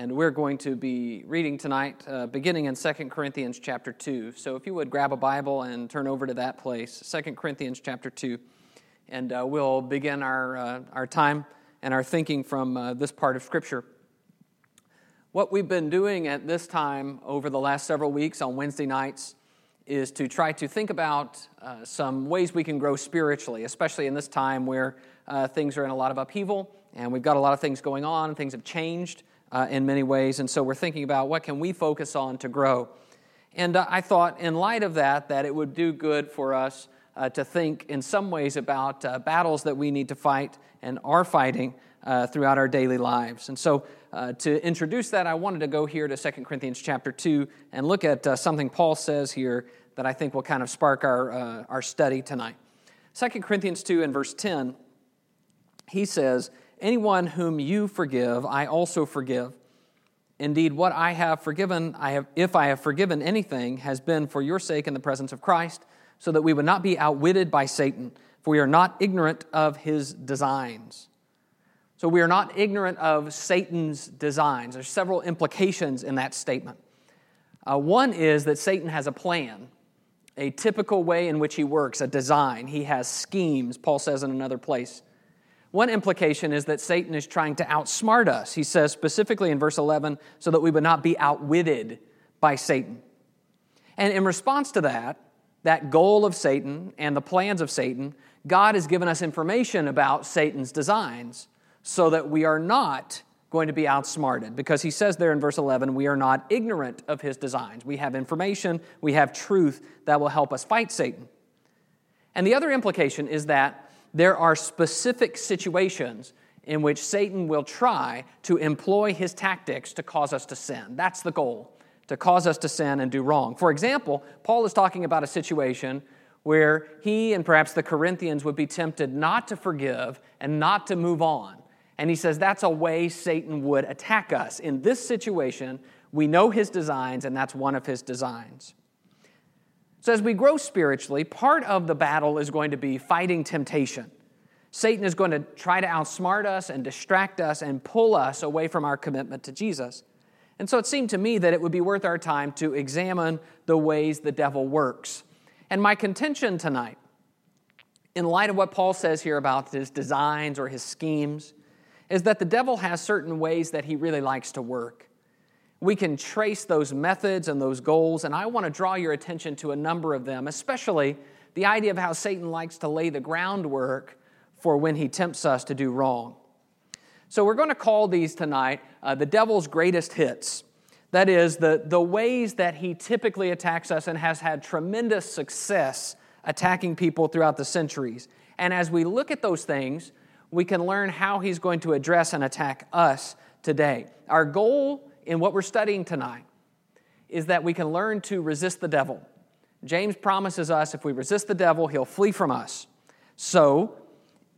And we're going to be reading tonight, uh, beginning in 2 Corinthians chapter 2. So if you would grab a Bible and turn over to that place, 2 Corinthians chapter 2. And uh, we'll begin our, uh, our time and our thinking from uh, this part of Scripture. What we've been doing at this time over the last several weeks on Wednesday nights is to try to think about uh, some ways we can grow spiritually, especially in this time where uh, things are in a lot of upheaval and we've got a lot of things going on, and things have changed uh, in many ways. And so we're thinking about what can we focus on to grow. And uh, I thought, in light of that, that it would do good for us uh, to think in some ways about uh, battles that we need to fight and are fighting uh, throughout our daily lives. And so, uh, to introduce that, I wanted to go here to 2 Corinthians chapter 2 and look at something Paul says here that I think will kind of spark our, our study tonight. 2 Corinthians 2 and verse 10, he says, Anyone whom you forgive, I also forgive. Indeed, what I have forgiven, I have, if I have forgiven anything, has been for your sake in the presence of Christ, so that we would not be outwitted by Satan, for we are not ignorant of his designs. So we are not ignorant of Satan's designs. There's several implications in that statement. Uh, one is that Satan has a plan, a typical way in which he works, a design. He has schemes, Paul says in another place. One implication is that Satan is trying to outsmart us. He says specifically in verse 11, so that we would not be outwitted by Satan. And in response to that, that goal of Satan and the plans of Satan, God has given us information about Satan's designs so that we are not going to be outsmarted. Because he says there in verse 11, we are not ignorant of his designs. We have information, we have truth that will help us fight Satan. And the other implication is that there are specific situations in which Satan will try to employ his tactics to cause us to sin. That's the goal, to cause us to sin and do wrong. For example, Paul is talking about a situation where he and perhaps the Corinthians would be tempted not to forgive and not to move on. And he says that's a way Satan would attack us. In this situation, we know his designs, and that's one of his designs. So, as we grow spiritually, part of the battle is going to be fighting temptation. Satan is going to try to outsmart us and distract us and pull us away from our commitment to Jesus. And so it seemed to me that it would be worth our time to examine the ways the devil works. And my contention tonight, in light of what Paul says here about his designs or his schemes, is that the devil has certain ways that he really likes to work we can trace those methods and those goals, and I want to draw your attention to a number of them, especially the idea of how Satan likes to lay the groundwork for when he tempts us to do wrong. So, we're going to call these tonight uh, the devil's greatest hits. That is, the, the ways that he typically attacks us and has had tremendous success attacking people throughout the centuries. And as we look at those things, we can learn how he's going to address and attack us today. Our goal in what we're studying tonight is that we can learn to resist the devil. James promises us if we resist the devil, he'll flee from us. So,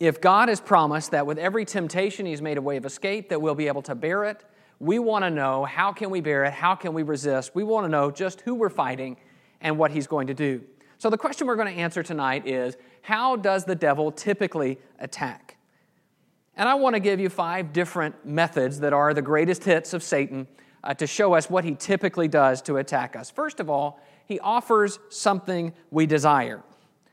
if God has promised that with every temptation he's made a way of escape, that we'll be able to bear it, we want to know how can we bear it? How can we resist? We want to know just who we're fighting and what he's going to do. So, the question we're going to answer tonight is how does the devil typically attack? And I want to give you five different methods that are the greatest hits of Satan uh, to show us what he typically does to attack us. First of all, he offers something we desire.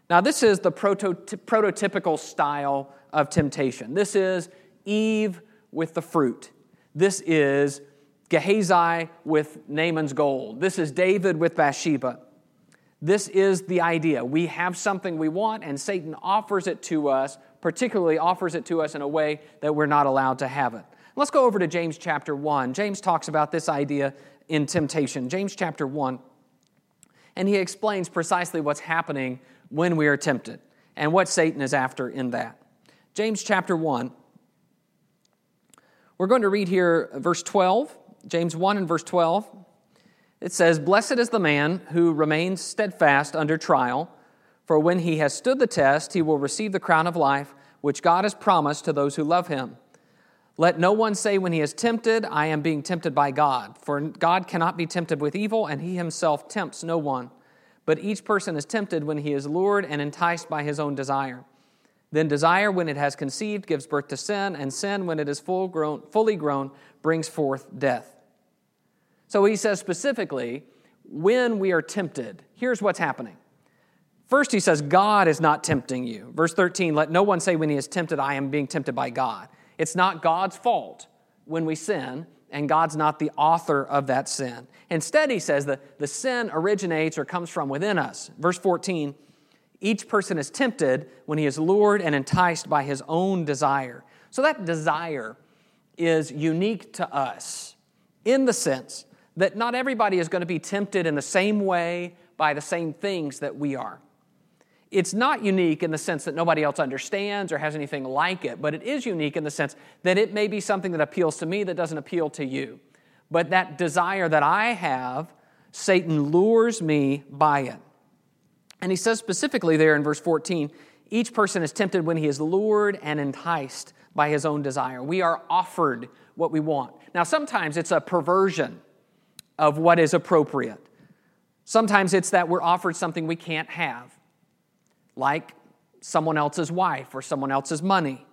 Now, this is the proto- prototypical style of temptation. This is Eve with the fruit. This is Gehazi with Naaman's gold. This is David with Bathsheba. This is the idea. We have something we want, and Satan offers it to us, particularly offers it to us in a way that we're not allowed to have it. Let's go over to James chapter 1. James talks about this idea in temptation. James chapter 1. And he explains precisely what's happening when we are tempted and what Satan is after in that. James chapter 1. We're going to read here verse 12, James 1 and verse 12. It says, Blessed is the man who remains steadfast under trial, for when he has stood the test, he will receive the crown of life, which God has promised to those who love him. Let no one say when he is tempted, I am being tempted by God. For God cannot be tempted with evil, and he himself tempts no one. But each person is tempted when he is lured and enticed by his own desire. Then desire, when it has conceived, gives birth to sin, and sin, when it is full grown, fully grown, brings forth death. So he says specifically, when we are tempted, here's what's happening. First, he says, God is not tempting you. Verse 13, let no one say when he is tempted, I am being tempted by God. It's not God's fault when we sin, and God's not the author of that sin. Instead, he says that the sin originates or comes from within us. Verse 14, each person is tempted when he is lured and enticed by his own desire. So that desire is unique to us in the sense that not everybody is going to be tempted in the same way by the same things that we are. It's not unique in the sense that nobody else understands or has anything like it, but it is unique in the sense that it may be something that appeals to me that doesn't appeal to you. But that desire that I have, Satan lures me by it. And he says specifically there in verse 14 each person is tempted when he is lured and enticed by his own desire. We are offered what we want. Now, sometimes it's a perversion of what is appropriate. Sometimes it's that we're offered something we can't have, like someone else's wife or someone else's money.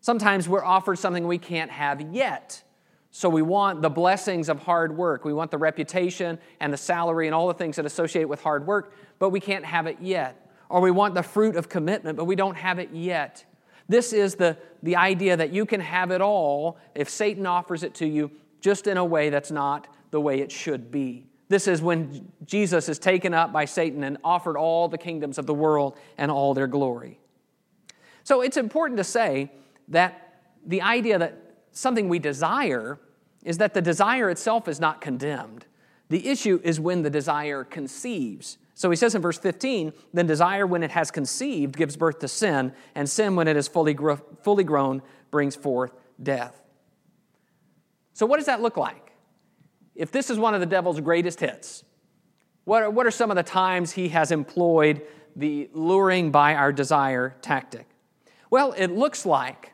Sometimes we're offered something we can't have yet. So we want the blessings of hard work. We want the reputation and the salary and all the things that associate with hard work, but we can't have it yet. Or we want the fruit of commitment, but we don't have it yet. This is the, the idea that you can have it all if Satan offers it to you just in a way that's not the way it should be. This is when Jesus is taken up by Satan and offered all the kingdoms of the world and all their glory. So it's important to say that the idea that something we desire is that the desire itself is not condemned. The issue is when the desire conceives. So he says in verse 15, then desire, when it has conceived, gives birth to sin, and sin, when it is fully, gro- fully grown, brings forth death. So, what does that look like? If this is one of the devil's greatest hits, what are, what are some of the times he has employed the luring by our desire tactic? Well, it looks like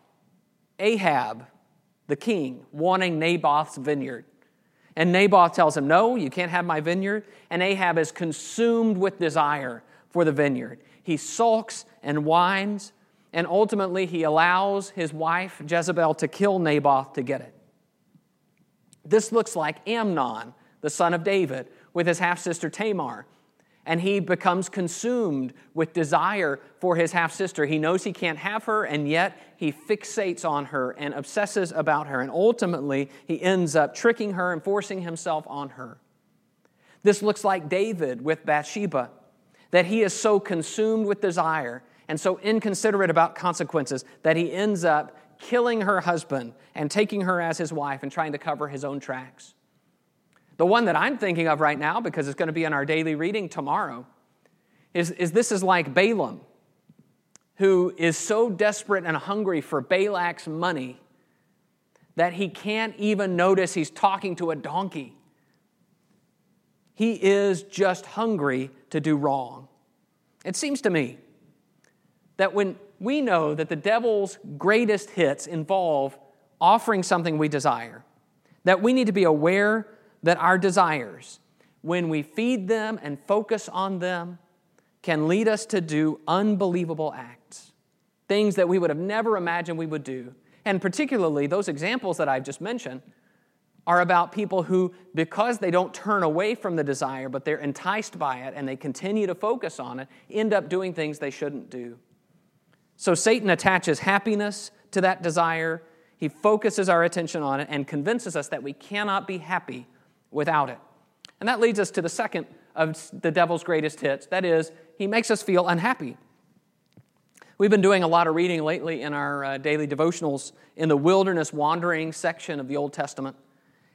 Ahab the king, wanting Naboth's vineyard. And Naboth tells him, No, you can't have my vineyard. And Ahab is consumed with desire for the vineyard. He sulks and whines, and ultimately he allows his wife Jezebel to kill Naboth to get it. This looks like Amnon, the son of David, with his half sister Tamar and he becomes consumed with desire for his half sister. He knows he can't have her, and yet he fixates on her and obsesses about her, and ultimately he ends up tricking her and forcing himself on her. This looks like David with Bathsheba, that he is so consumed with desire and so inconsiderate about consequences that he ends up killing her husband and taking her as his wife and trying to cover his own tracks. The one that I'm thinking of right now, because it's going to be in our daily reading tomorrow, is, is this is like Balaam, who is so desperate and hungry for Balak's money that he can't even notice he's talking to a donkey. He is just hungry to do wrong. It seems to me that when we know that the devil's greatest hits involve offering something we desire, that we need to be aware that our desires, when we feed them and focus on them, can lead us to do unbelievable acts, things that we would have never imagined we would do. And particularly, those examples that I've just mentioned are about people who, because they don't turn away from the desire, but they're enticed by it and they continue to focus on it, end up doing things they shouldn't do. So Satan attaches happiness to that desire. He focuses our attention on it and convinces us that we cannot be happy without it. And that leads us to the second of the devil's greatest hits that is, he makes us feel unhappy. We've been doing a lot of reading lately in our uh, daily devotionals in the wilderness wandering section of the Old Testament.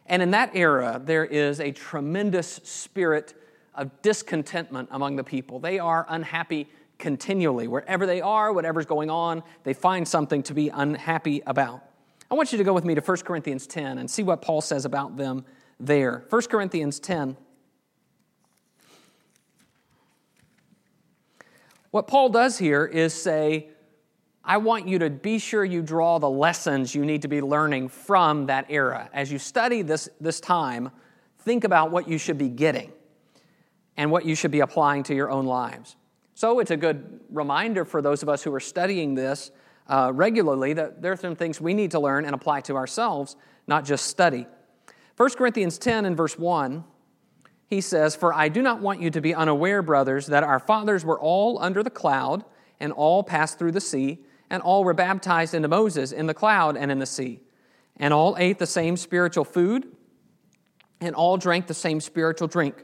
And in that era, there is a tremendous spirit of discontentment among the people. They are unhappy continually. Wherever they are, whatever's going on, they find something to be unhappy about. I want you to go with me to 1 Corinthians 10 and see what Paul says about them there. 1 Corinthians 10. What Paul does here is say, I want you to be sure you draw the lessons you need to be learning from that era. As you study this, this time, think about what you should be getting and what you should be applying to your own lives. So it's a good reminder for those of us who are studying this uh, regularly that there are some things we need to learn and apply to ourselves, not just study. 1 Corinthians 10 and verse 1, he says, For I do not want you to be unaware, brothers, that our fathers were all under the cloud, and all passed through the sea, and all were baptized into Moses in the cloud and in the sea, and all ate the same spiritual food, and all drank the same spiritual drink.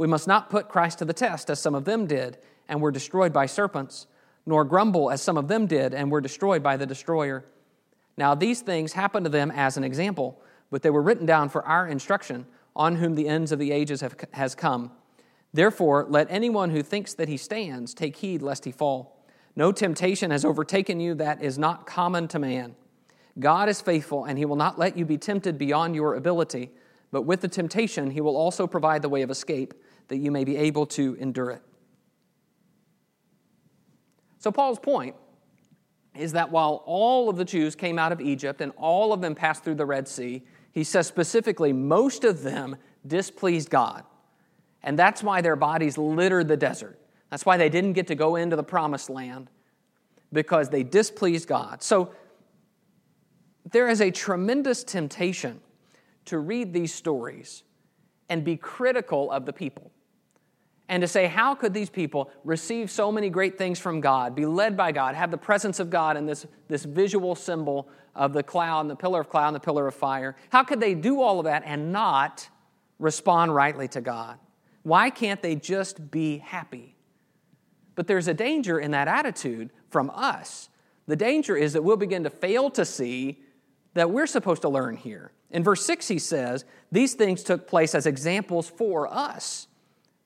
We must not put Christ to the test, as some of them did, and were destroyed by serpents, nor grumble, as some of them did, and were destroyed by the destroyer. Now, these things happened to them as an example, but they were written down for our instruction, on whom the ends of the ages have, has come. Therefore, let anyone who thinks that he stands take heed lest he fall. No temptation has overtaken you that is not common to man. God is faithful, and he will not let you be tempted beyond your ability, but with the temptation, he will also provide the way of escape, that you may be able to endure it. So, Paul's point is that while all of the Jews came out of Egypt and all of them passed through the Red Sea, he says specifically, most of them displeased God. And that's why their bodies littered the desert. That's why they didn't get to go into the promised land, because they displeased God. So there is a tremendous temptation to read these stories and be critical of the people. And to say, how could these people receive so many great things from God, be led by God, have the presence of God in this, this visual symbol of the cloud and the pillar of cloud and the pillar of fire? How could they do all of that and not respond rightly to God? Why can't they just be happy? But there's a danger in that attitude from us. The danger is that we'll begin to fail to see that we're supposed to learn here. In verse 6, he says, These things took place as examples for us,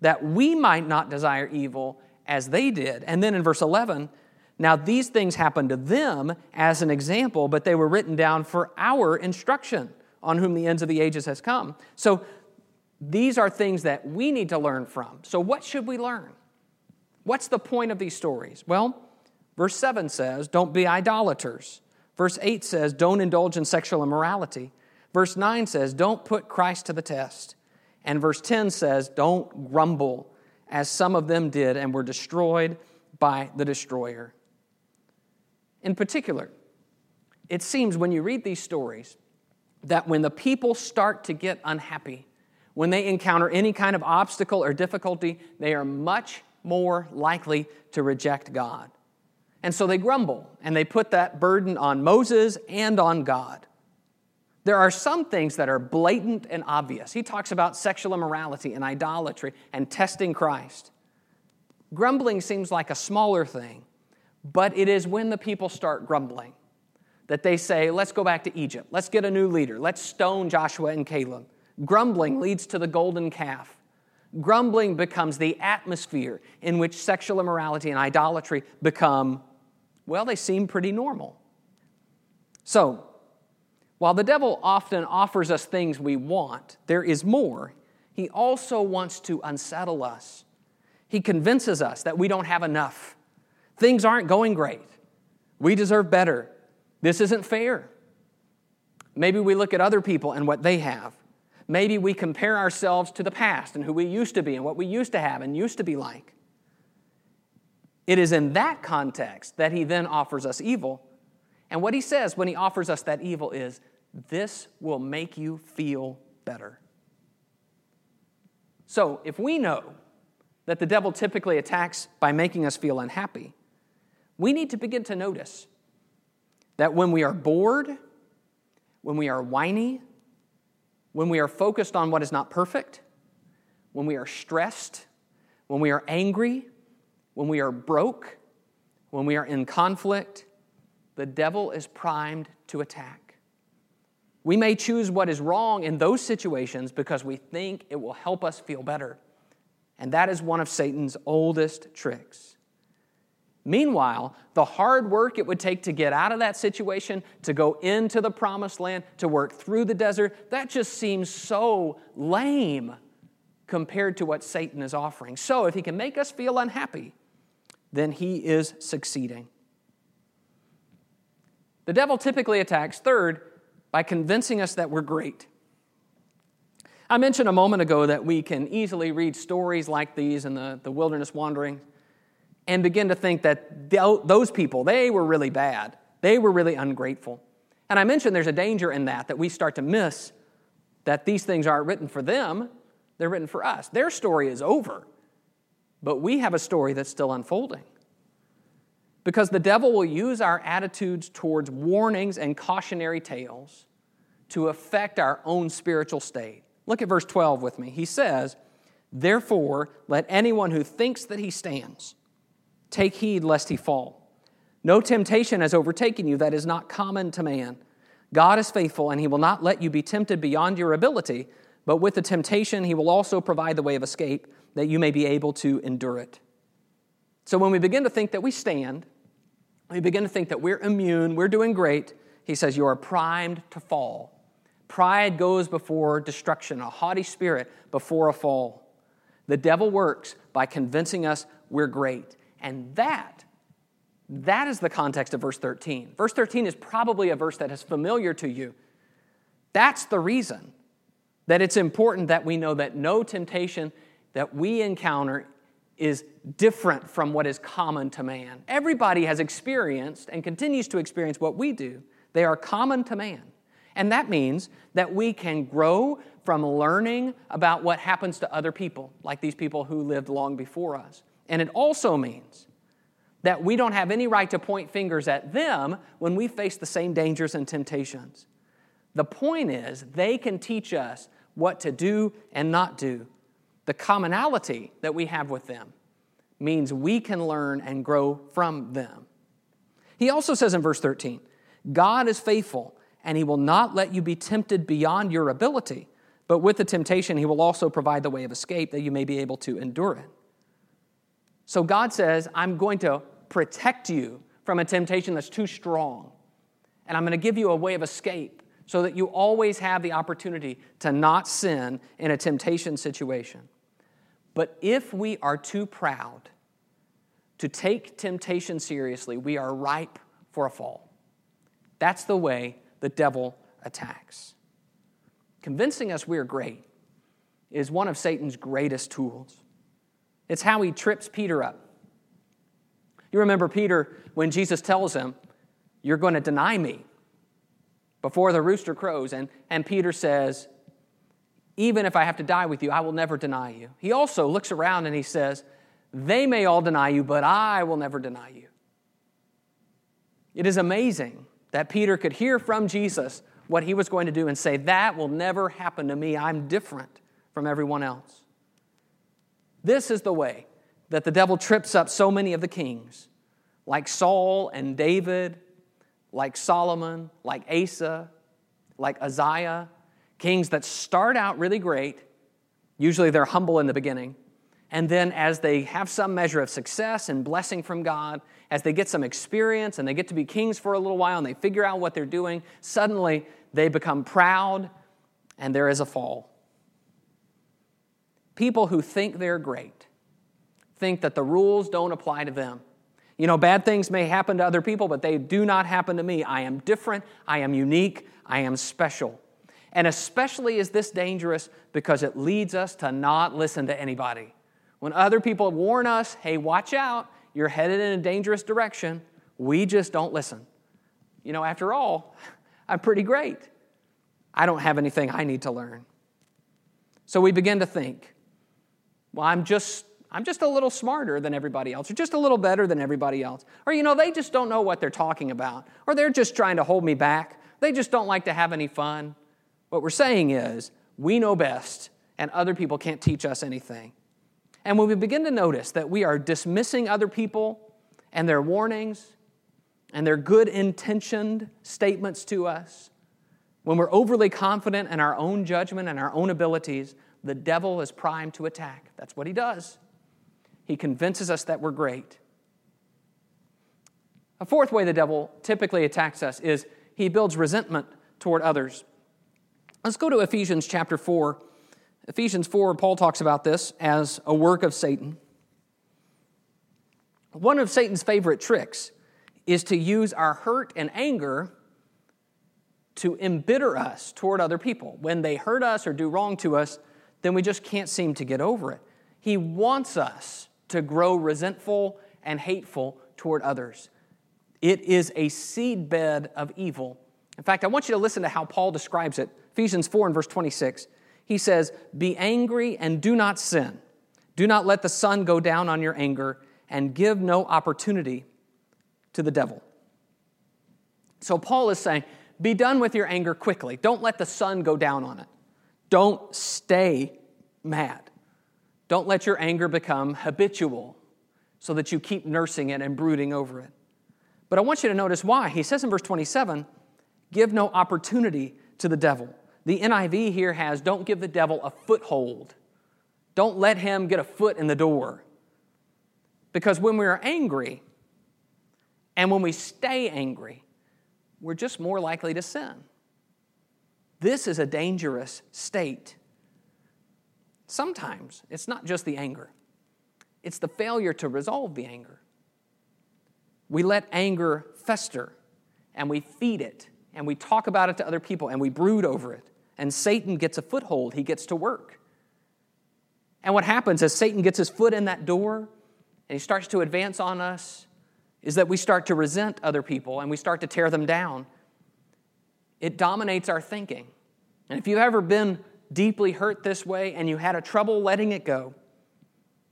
that we might not desire evil as they did. And then in verse 11, now these things happened to them as an example, but they were written down for our instruction, on whom the ends of the ages has come. So these are things that we need to learn from. So, what should we learn? What's the point of these stories? Well, verse 7 says, Don't be idolaters. Verse 8 says, Don't indulge in sexual immorality. Verse 9 says, Don't put Christ to the test. And verse 10 says, Don't grumble, as some of them did and were destroyed by the destroyer. In particular, it seems when you read these stories that when the people start to get unhappy, when they encounter any kind of obstacle or difficulty, they are much more likely to reject God. And so they grumble and they put that burden on Moses and on God. There are some things that are blatant and obvious. He talks about sexual immorality and idolatry and testing Christ. Grumbling seems like a smaller thing, but it is when the people start grumbling that they say, let's go back to Egypt. Let's get a new leader. Let's stone Joshua and Caleb. Grumbling leads to the golden calf. Grumbling becomes the atmosphere in which sexual immorality and idolatry become, well, they seem pretty normal. So, while the devil often offers us things we want, there is more. He also wants to unsettle us. He convinces us that we don't have enough. Things aren't going great. We deserve better. This isn't fair. Maybe we look at other people and what they have. Maybe we compare ourselves to the past and who we used to be and what we used to have and used to be like. It is in that context that he then offers us evil. And what he says when he offers us that evil is, This will make you feel better. So if we know that the devil typically attacks by making us feel unhappy, we need to begin to notice that when we are bored, when we are whiny, when we are focused on what is not perfect, when we are stressed, when we are angry, when we are broke, when we are in conflict, the devil is primed to attack. We may choose what is wrong in those situations because we think it will help us feel better. And that is one of Satan's oldest tricks. Meanwhile, the hard work it would take to get out of that situation, to go into the promised land, to work through the desert, that just seems so lame compared to what Satan is offering. So if he can make us feel unhappy, then he is succeeding. The devil typically attacks, third, by convincing us that we're great. I mentioned a moment ago that we can easily read stories like these in the, the wilderness wandering and begin to think that those people, they were really bad. They were really ungrateful. And I mentioned there's a danger in that, that we start to miss that these things aren't written for them, they're written for us. Their story is over, but we have a story that's still unfolding. Because the devil will use our attitudes towards warnings and cautionary tales to affect our own spiritual state. Look at verse 12 with me. He says, Therefore, let anyone who thinks that he stands take heed lest he fall. No temptation has overtaken you that is not common to man. God is faithful, and he will not let you be tempted beyond your ability, but with the temptation, he will also provide the way of escape that you may be able to endure it. So when we begin to think that we stand, we begin to think that we're immune, we're doing great, he says, You are primed to fall. Pride goes before destruction, a haughty spirit before a fall. The devil works by convincing us we're great. And that, that is the context of verse 13. Verse 13 is probably a verse that is familiar to you. That's the reason that it's important that we know that no temptation that we encounter is different from what is common to man. Everybody has experienced and continues to experience what we do, they are common to man. And that means that we can grow from learning about what happens to other people, like these people who lived long before us. And it also means that we don't have any right to point fingers at them when we face the same dangers and temptations. The point is, they can teach us what to do and not do. The commonality that we have with them means we can learn and grow from them. He also says in verse 13, God is faithful and he will not let you be tempted beyond your ability. But with the temptation, he will also provide the way of escape that you may be able to endure it. So God says, I'm going to protect you from a temptation that's too strong. And I'm going to give you a way of escape so that you always have the opportunity to not sin in a temptation situation. But if we are too proud to take temptation seriously, we are ripe for a fall. That's the way the devil attacks. Convincing us we're great is one of Satan's greatest tools. It's how he trips Peter up. You remember Peter when Jesus tells him, You're going to deny me before the rooster crows. And, and Peter says, Even if I have to die with you, I will never deny you. He also looks around and he says, They may all deny you, but I will never deny you. It is amazing that Peter could hear from Jesus what he was going to do and say, That will never happen to me. I'm different from everyone else. This is the way that the devil trips up so many of the kings, like Saul and David, like Solomon, like Asa, like Uzziah, kings that start out really great. Usually they're humble in the beginning. And then, as they have some measure of success and blessing from God, as they get some experience and they get to be kings for a little while and they figure out what they're doing, suddenly they become proud and there is a fall. People who think they're great think that the rules don't apply to them. You know, bad things may happen to other people, but they do not happen to me. I am different, I am unique, I am special. And especially is this dangerous because it leads us to not listen to anybody. When other people warn us, hey, watch out, you're headed in a dangerous direction, we just don't listen. You know, after all, I'm pretty great. I don't have anything I need to learn. So we begin to think, well, I'm just I'm just a little smarter than everybody else, or just a little better than everybody else. Or, you know, they just don't know what they're talking about, or they're just trying to hold me back. They just don't like to have any fun. What we're saying is, we know best, and other people can't teach us anything. And when we begin to notice that we are dismissing other people and their warnings and their good intentioned statements to us, when we're overly confident in our own judgment and our own abilities, the devil is primed to attack. That's what he does. He convinces us that we're great. A fourth way the devil typically attacks us is he builds resentment toward others. Let's go to Ephesians chapter 4 Ephesians 4, Paul talks about this as a work of Satan. One of Satan's favorite tricks is to use our hurt and anger to embitter us toward other people. When they hurt us or do wrong to us, then we just can't seem to get over it. He wants us to grow resentful and hateful toward others. It is a seedbed of evil. In fact, I want you to listen to how Paul describes it. Ephesians 4 and verse 26. He says, Be angry and do not sin. Do not let the sun go down on your anger, and give no opportunity to the devil. So Paul is saying, Be done with your anger quickly. Don't let the sun go down on it. Don't stay mad. Don't let your anger become habitual so that you keep nursing it and brooding over it. But I want you to notice why. He says in verse 27 give no opportunity to the devil. The NIV here has don't give the devil a foothold. Don't let him get a foot in the door. Because when we are angry and when we stay angry, we're just more likely to sin. This is a dangerous state. Sometimes it's not just the anger, it's the failure to resolve the anger. We let anger fester and we feed it and we talk about it to other people and we brood over it. And Satan gets a foothold, he gets to work. And what happens as Satan gets his foot in that door and he starts to advance on us is that we start to resent other people and we start to tear them down. It dominates our thinking. And if you've ever been deeply hurt this way and you had a trouble letting it go,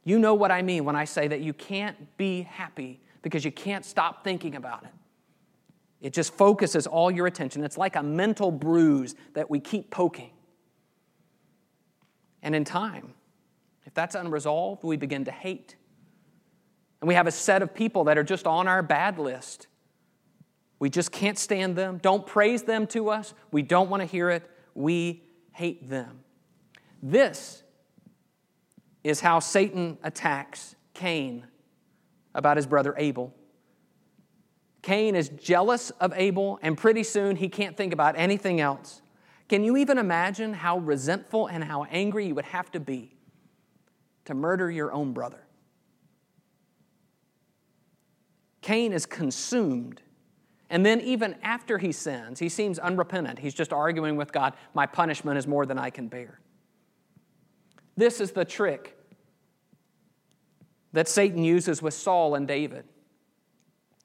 you know what I mean when I say that you can't be happy because you can't stop thinking about it. It just focuses all your attention. It's like a mental bruise that we keep poking. And in time, if that's unresolved, we begin to hate. And we have a set of people that are just on our bad list. We just can't stand them. Don't praise them to us. We don't want to hear it. We hate them. This is how Satan attacks Cain about his brother Abel. Cain is jealous of Abel, and pretty soon he can't think about anything else. Can you even imagine how resentful and how angry you would have to be to murder your own brother? Cain is consumed. And then, even after he sins, he seems unrepentant. He's just arguing with God, My punishment is more than I can bear. This is the trick that Satan uses with Saul and David.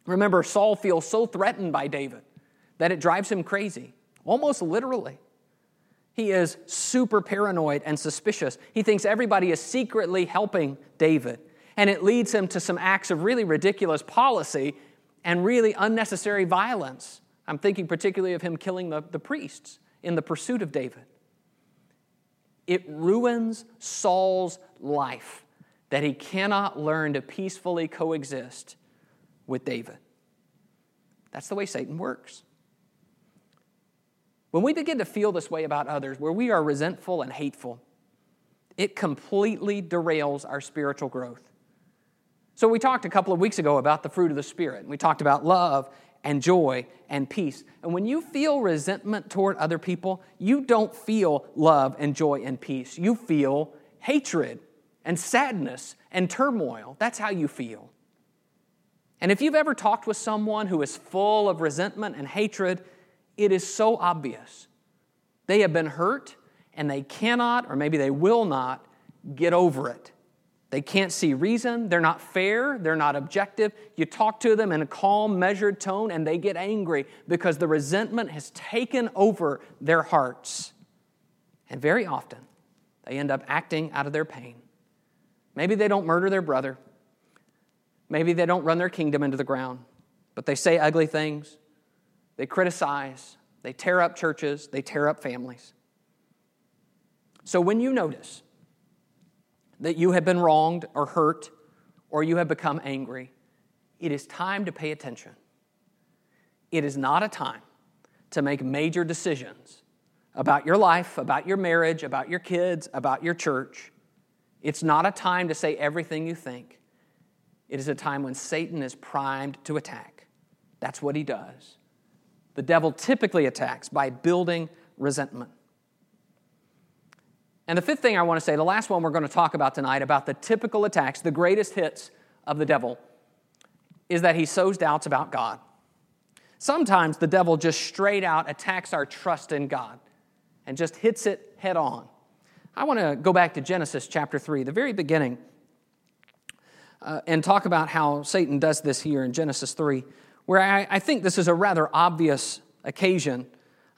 Remember, Saul feels so threatened by David that it drives him crazy, almost literally. He is super paranoid and suspicious. He thinks everybody is secretly helping David. And it leads him to some acts of really ridiculous policy and really unnecessary violence. I'm thinking particularly of him killing the, the priests in the pursuit of David. It ruins Saul's life that he cannot learn to peacefully coexist with David. That's the way Satan works. When we begin to feel this way about others, where we are resentful and hateful, it completely derails our spiritual growth. So, we talked a couple of weeks ago about the fruit of the Spirit. We talked about love and joy and peace. And when you feel resentment toward other people, you don't feel love and joy and peace. You feel hatred and sadness and turmoil. That's how you feel. And if you've ever talked with someone who is full of resentment and hatred, it is so obvious. They have been hurt and they cannot, or maybe they will not, get over it. They can't see reason. They're not fair. They're not objective. You talk to them in a calm, measured tone, and they get angry because the resentment has taken over their hearts. And very often, they end up acting out of their pain. Maybe they don't murder their brother. Maybe they don't run their kingdom into the ground, but they say ugly things, they criticize, they tear up churches, they tear up families. So when you notice that you have been wronged or hurt or you have become angry, it is time to pay attention. It is not a time to make major decisions about your life, about your marriage, about your kids, about your church. It's not a time to say everything you think. It is a time when Satan is primed to attack. That's what he does. The devil typically attacks by building resentment. And the fifth thing I want to say, the last one we're going to talk about tonight, about the typical attacks, the greatest hits of the devil, is that he sows doubts about God. Sometimes the devil just straight out attacks our trust in God and just hits it head on. I want to go back to Genesis chapter 3, the very beginning, uh, and talk about how Satan does this here in Genesis 3, where I, I think this is a rather obvious occasion,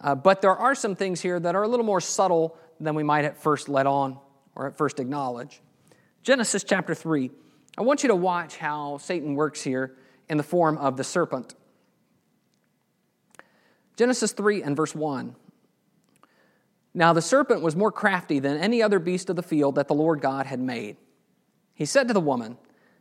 uh, but there are some things here that are a little more subtle than we might at first let on or at first acknowledge. Genesis chapter 3. I want you to watch how Satan works here in the form of the serpent. Genesis 3 and verse 1. Now the serpent was more crafty than any other beast of the field that the Lord God had made. He said to the woman,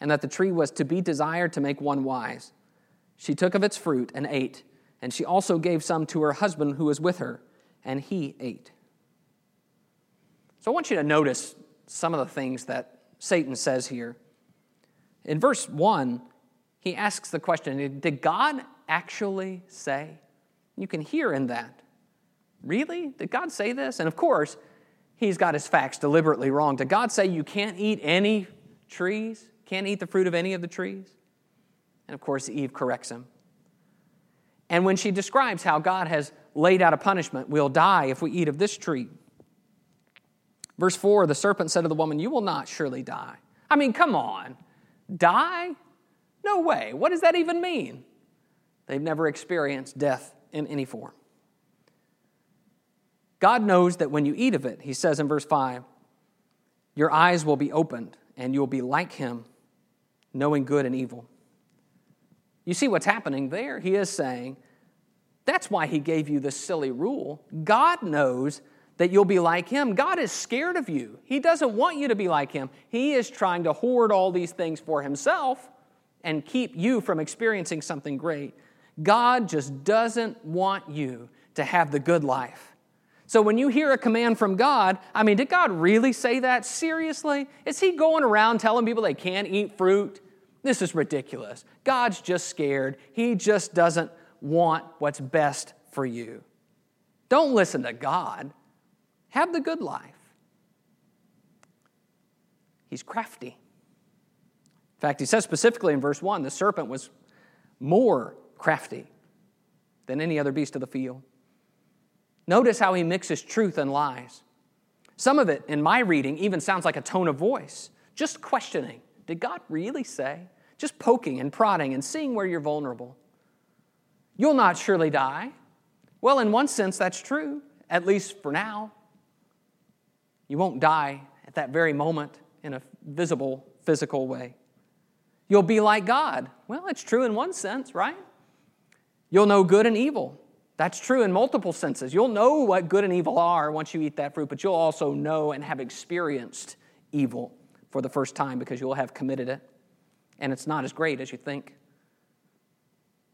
and that the tree was to be desired to make one wise, she took of its fruit and ate, and she also gave some to her husband who was with her, and he ate. So I want you to notice some of the things that Satan says here. In verse 1, he asks the question Did God actually say? You can hear in that. Really? Did God say this? And of course, he's got his facts deliberately wrong. Did God say you can't eat any trees? Can't eat the fruit of any of the trees? And of course, Eve corrects him. And when she describes how God has laid out a punishment, we'll die if we eat of this tree. Verse 4 the serpent said to the woman, You will not surely die. I mean, come on. Die? No way. What does that even mean? They've never experienced death in any form. God knows that when you eat of it, he says in verse 5, your eyes will be opened and you'll be like him, knowing good and evil. You see what's happening there? He is saying, that's why he gave you this silly rule. God knows that you'll be like him. God is scared of you. He doesn't want you to be like him. He is trying to hoard all these things for himself and keep you from experiencing something great. God just doesn't want you to have the good life. So when you hear a command from God, I mean, did God really say that? Seriously? Is He going around telling people they can't eat fruit? This is ridiculous. God's just scared. He just doesn't want what's best for you. Don't listen to God. Have the good life. He's crafty. In fact, he says specifically in verse 1 the serpent was more crafty than any other beast of the field. Notice how he mixes truth and lies. Some of it, in my reading, even sounds like a tone of voice, just questioning Did God really say? Just poking and prodding and seeing where you're vulnerable. You'll not surely die. Well, in one sense, that's true, at least for now. You won't die at that very moment in a visible, physical way. You'll be like God. Well, it's true in one sense, right? You'll know good and evil. That's true in multiple senses. You'll know what good and evil are once you eat that fruit, but you'll also know and have experienced evil for the first time because you'll have committed it. And it's not as great as you think.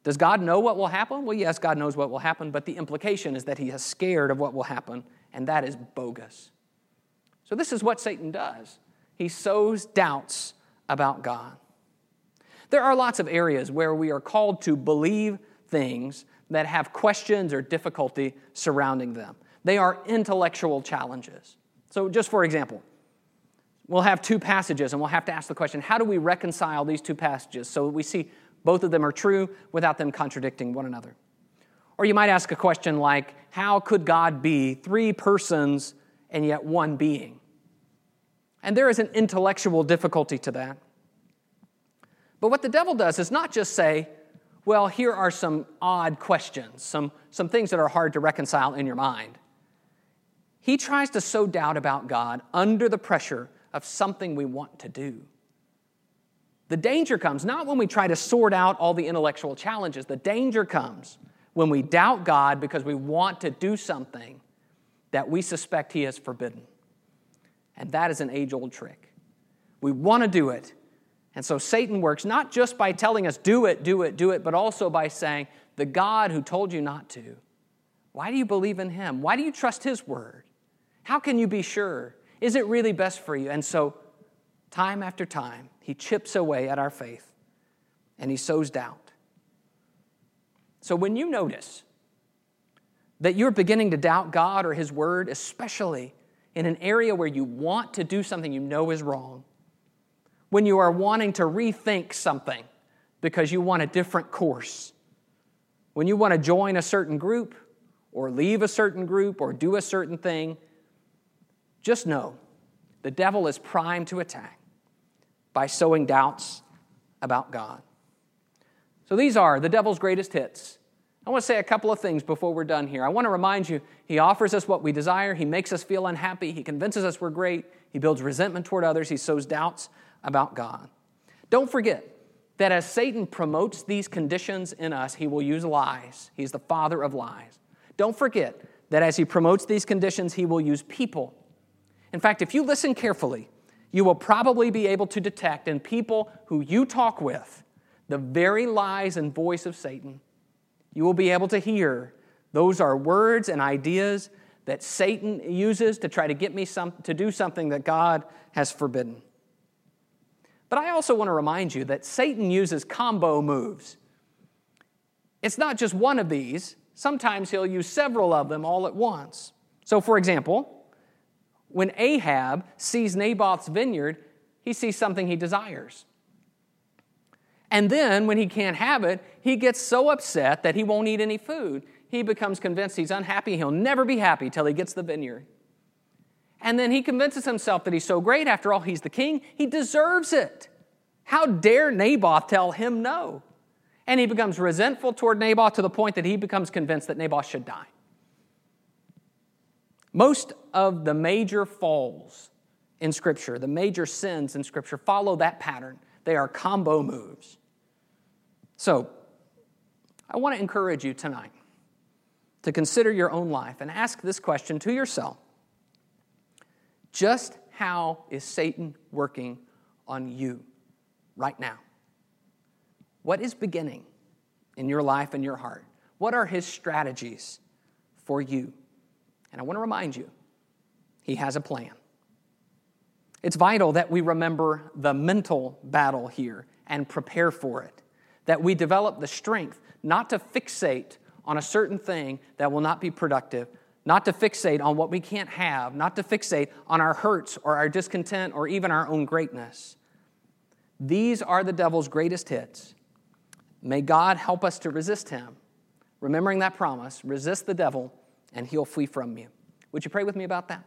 Does God know what will happen? Well, yes, God knows what will happen, but the implication is that He is scared of what will happen, and that is bogus. So, this is what Satan does he sows doubts about God. There are lots of areas where we are called to believe things that have questions or difficulty surrounding them. They are intellectual challenges. So, just for example, we'll have two passages and we'll have to ask the question how do we reconcile these two passages so we see both of them are true without them contradicting one another? Or you might ask a question like, how could God be three persons and yet one being. And there is an intellectual difficulty to that. But what the devil does is not just say, well, here are some odd questions, some, some things that are hard to reconcile in your mind. He tries to sow doubt about God under the pressure of something we want to do. The danger comes not when we try to sort out all the intellectual challenges, the danger comes when we doubt God because we want to do something that we suspect He has forbidden. And that is an age old trick. We want to do it. And so Satan works not just by telling us, do it, do it, do it, but also by saying, the God who told you not to, why do you believe in him? Why do you trust his word? How can you be sure? Is it really best for you? And so, time after time, he chips away at our faith and he sows doubt. So, when you notice that you're beginning to doubt God or his word, especially in an area where you want to do something you know is wrong, when you are wanting to rethink something because you want a different course, when you want to join a certain group or leave a certain group or do a certain thing, just know the devil is primed to attack by sowing doubts about God. So these are the devil's greatest hits. I want to say a couple of things before we're done here. I want to remind you he offers us what we desire, he makes us feel unhappy, he convinces us we're great, he builds resentment toward others, he sows doubts about God. Don't forget that as Satan promotes these conditions in us, he will use lies. He's the father of lies. Don't forget that as he promotes these conditions, he will use people. In fact, if you listen carefully, you will probably be able to detect in people who you talk with the very lies and voice of Satan. You will be able to hear those are words and ideas that Satan uses to try to get me some, to do something that God has forbidden. But I also want to remind you that Satan uses combo moves. It's not just one of these, sometimes he'll use several of them all at once. So, for example, when Ahab sees Naboth's vineyard, he sees something he desires. And then, when he can't have it, he gets so upset that he won't eat any food. He becomes convinced he's unhappy. He'll never be happy till he gets the vineyard. And then he convinces himself that he's so great. After all, he's the king. He deserves it. How dare Naboth tell him no? And he becomes resentful toward Naboth to the point that he becomes convinced that Naboth should die. Most of the major falls in Scripture, the major sins in Scripture, follow that pattern. They are combo moves. So, I want to encourage you tonight to consider your own life and ask this question to yourself Just how is Satan working on you right now? What is beginning in your life and your heart? What are his strategies for you? And I want to remind you, he has a plan. It's vital that we remember the mental battle here and prepare for it, that we develop the strength not to fixate on a certain thing that will not be productive, not to fixate on what we can't have, not to fixate on our hurts or our discontent or even our own greatness. These are the devil's greatest hits. May God help us to resist him. Remembering that promise, resist the devil and he'll flee from you. Would you pray with me about that?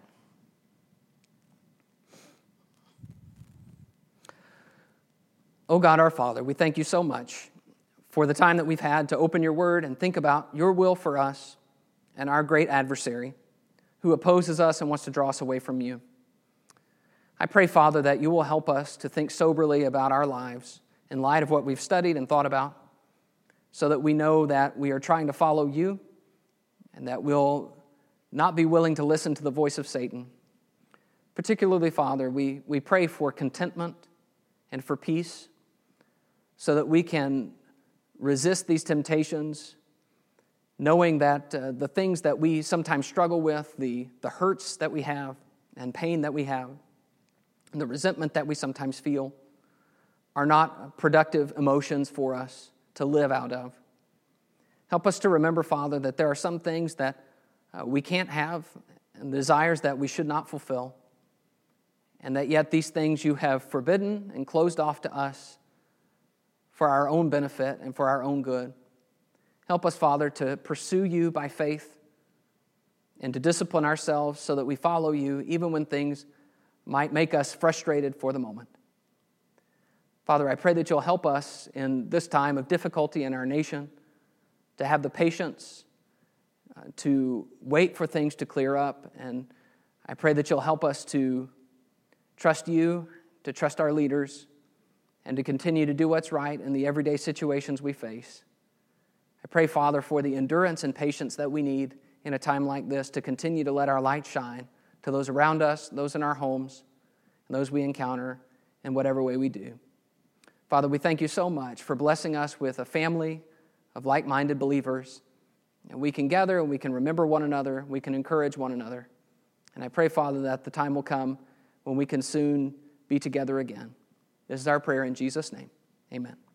Oh God, our Father, we thank you so much for the time that we've had to open your word and think about your will for us and our great adversary who opposes us and wants to draw us away from you. I pray, Father, that you will help us to think soberly about our lives in light of what we've studied and thought about, so that we know that we are trying to follow you and that we'll not be willing to listen to the voice of Satan. Particularly, Father, we, we pray for contentment and for peace so that we can resist these temptations, knowing that uh, the things that we sometimes struggle with, the, the hurts that we have and pain that we have, and the resentment that we sometimes feel, are not productive emotions for us to live out of. Help us to remember, Father, that there are some things that uh, we can't have and desires that we should not fulfill, and that yet these things you have forbidden and closed off to us for our own benefit and for our own good. Help us, Father, to pursue you by faith and to discipline ourselves so that we follow you even when things might make us frustrated for the moment. Father, I pray that you'll help us in this time of difficulty in our nation to have the patience uh, to wait for things to clear up. And I pray that you'll help us to trust you, to trust our leaders, and to continue to do what's right in the everyday situations we face. I pray, Father, for the endurance and patience that we need in a time like this to continue to let our light shine to those around us, those in our homes, and those we encounter in whatever way we do. Father, we thank you so much for blessing us with a family of like minded believers. And we can gather and we can remember one another, we can encourage one another. And I pray, Father, that the time will come when we can soon be together again. This is our prayer in Jesus' name. Amen.